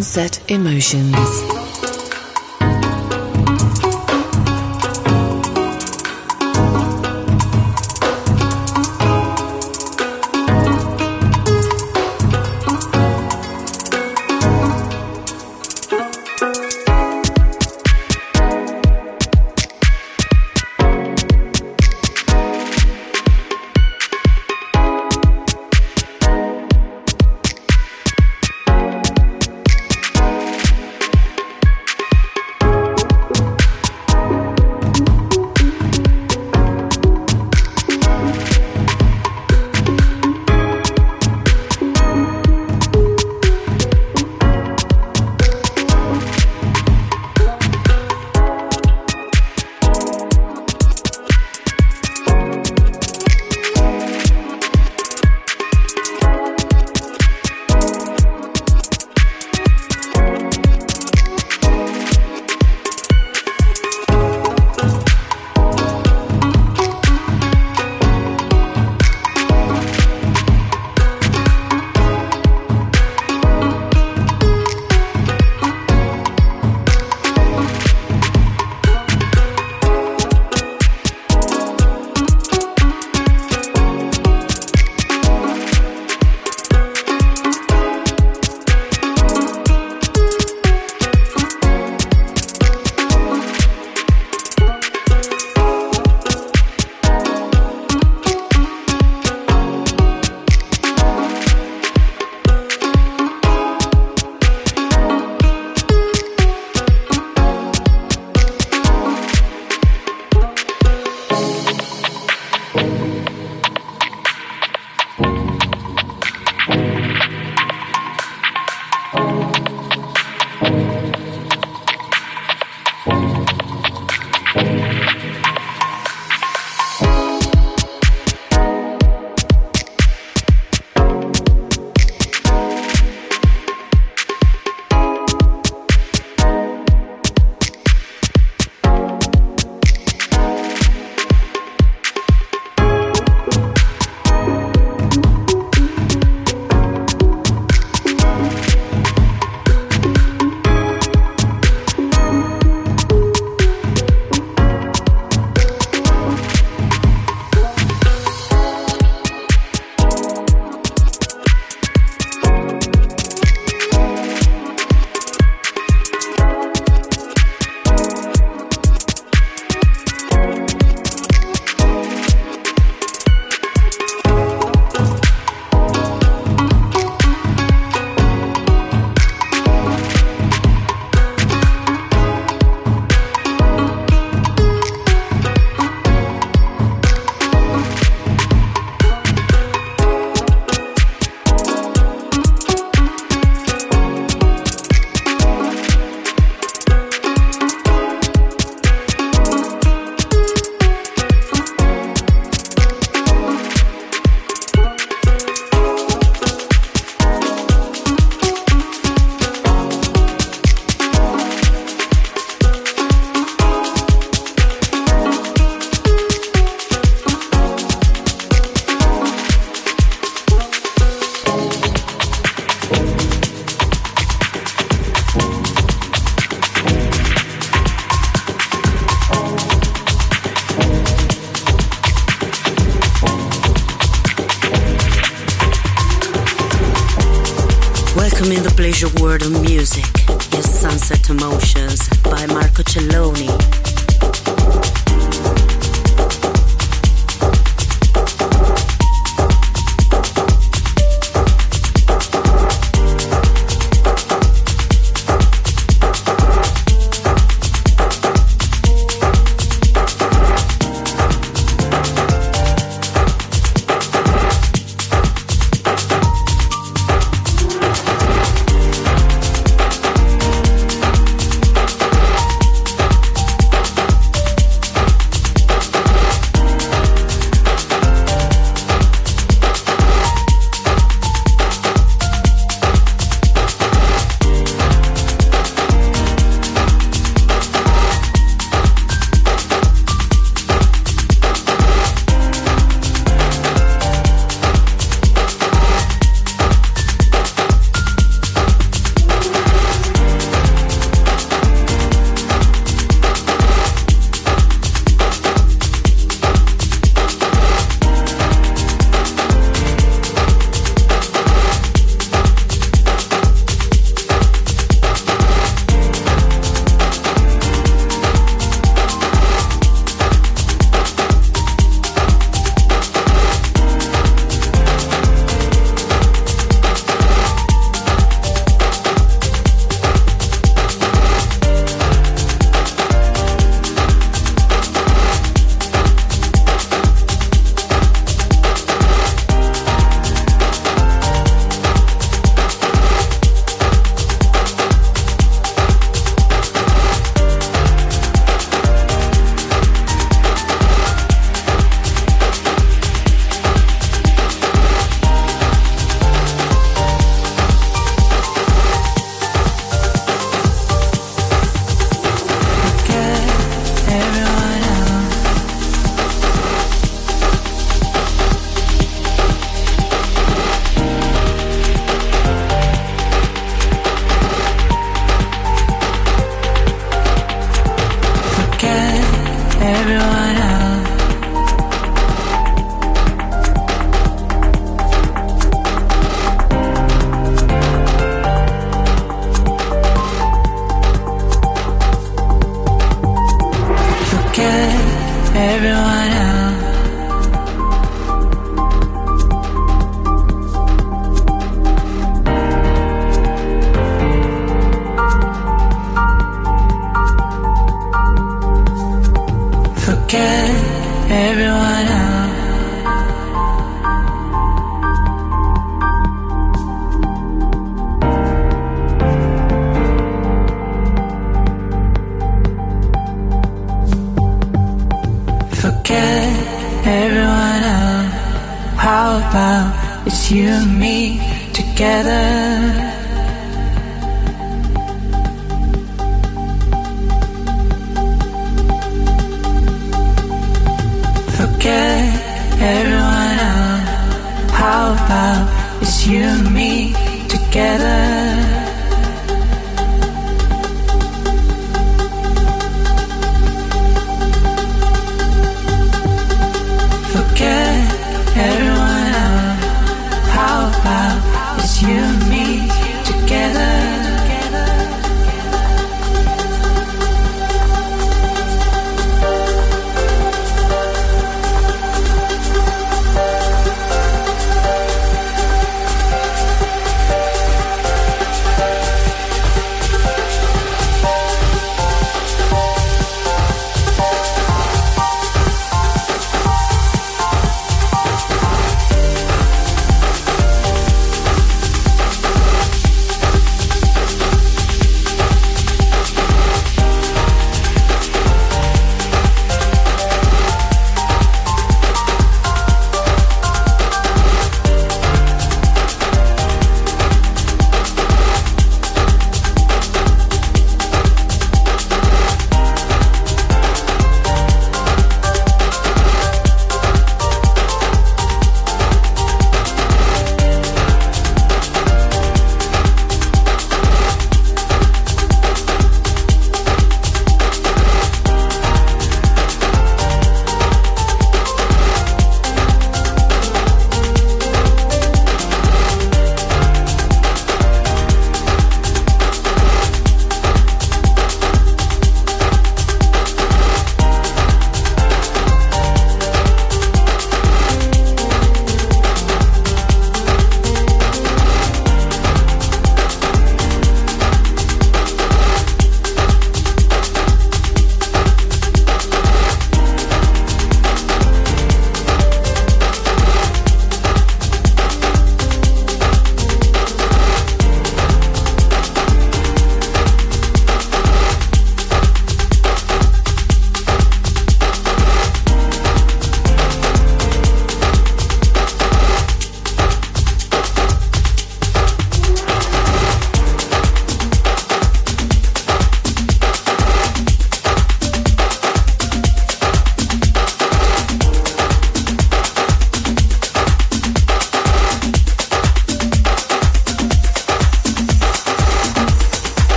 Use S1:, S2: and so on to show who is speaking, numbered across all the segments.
S1: Sunset Emotions.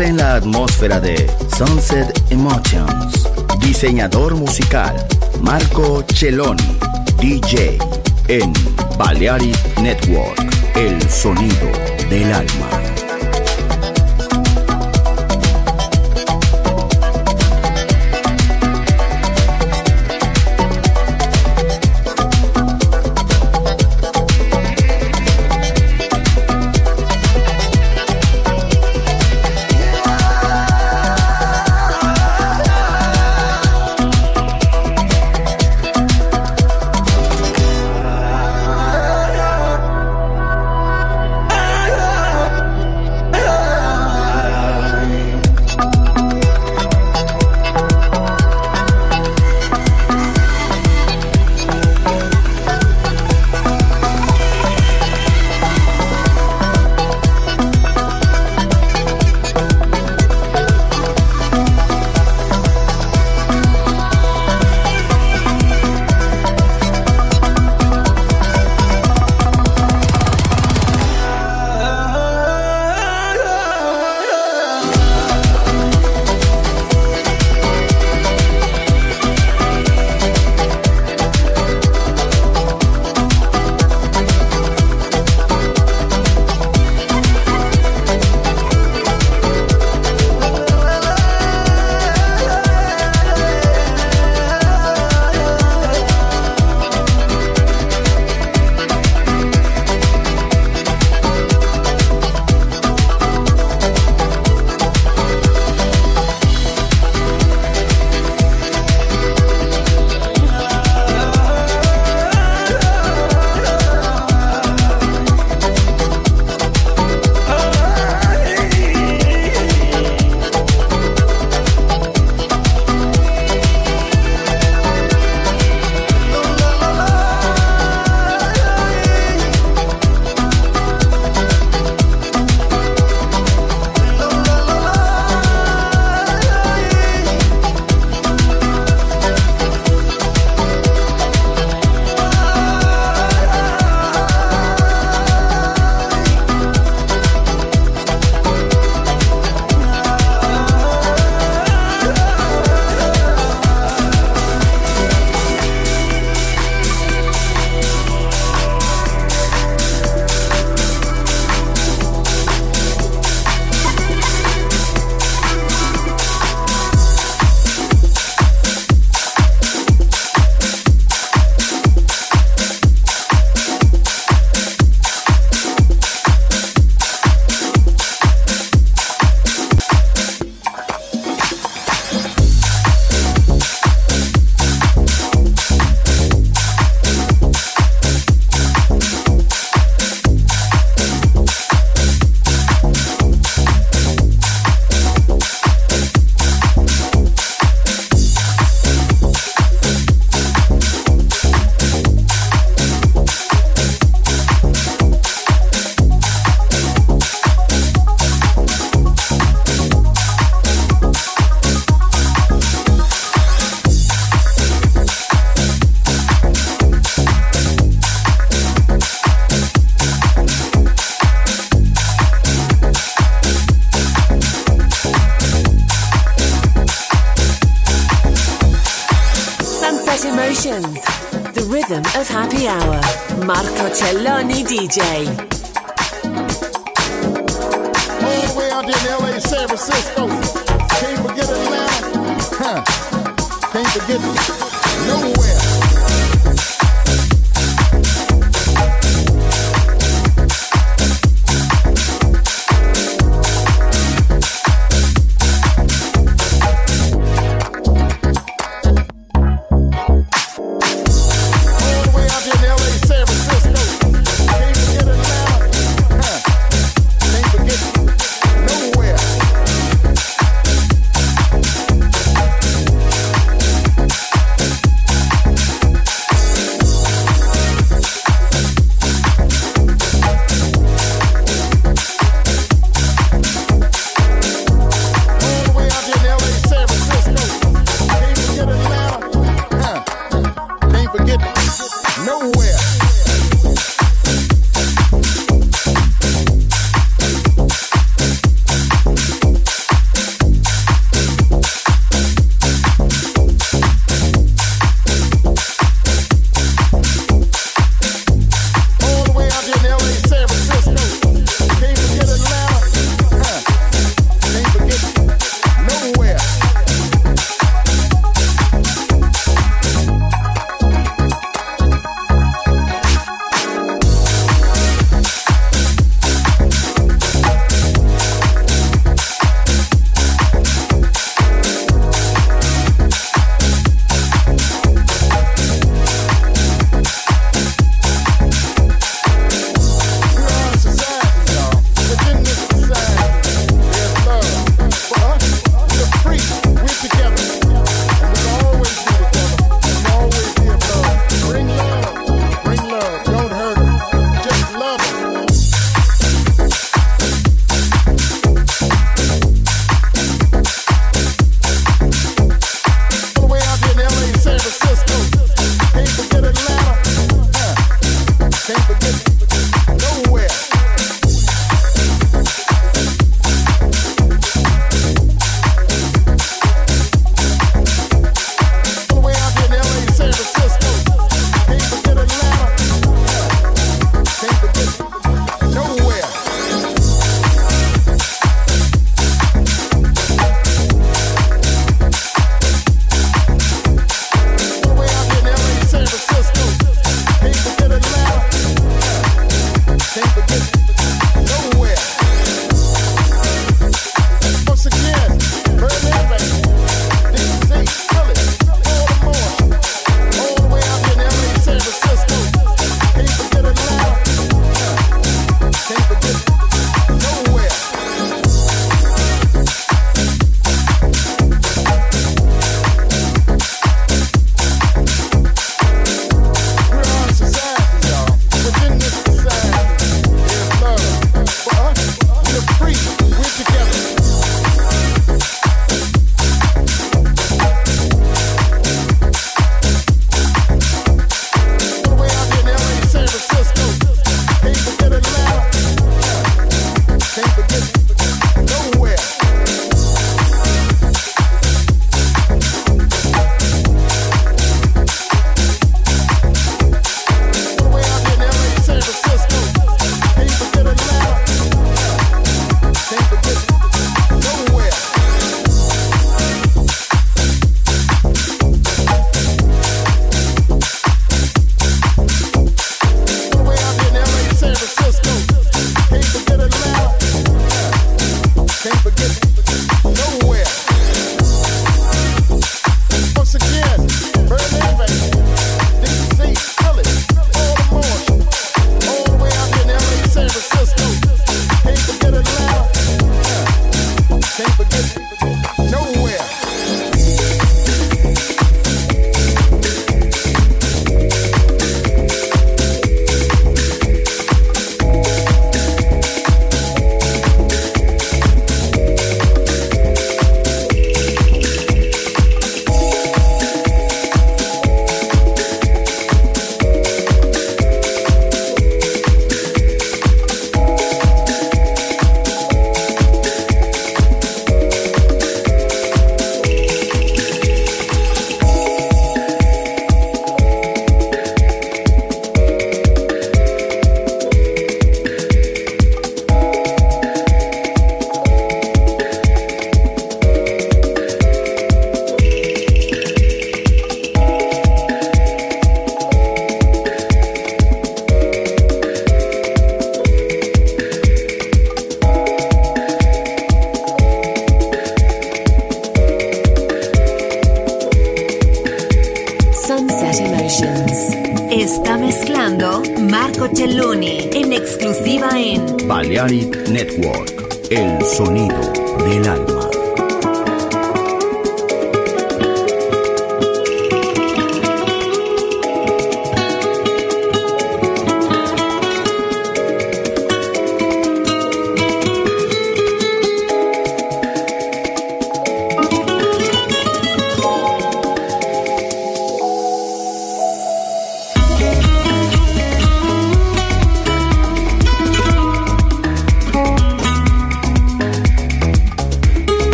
S1: En la atmósfera de Sunset
S2: Emotions. Diseñador musical, Marco Celloni, DJ,
S3: en Balearic Network, el sonido del alma.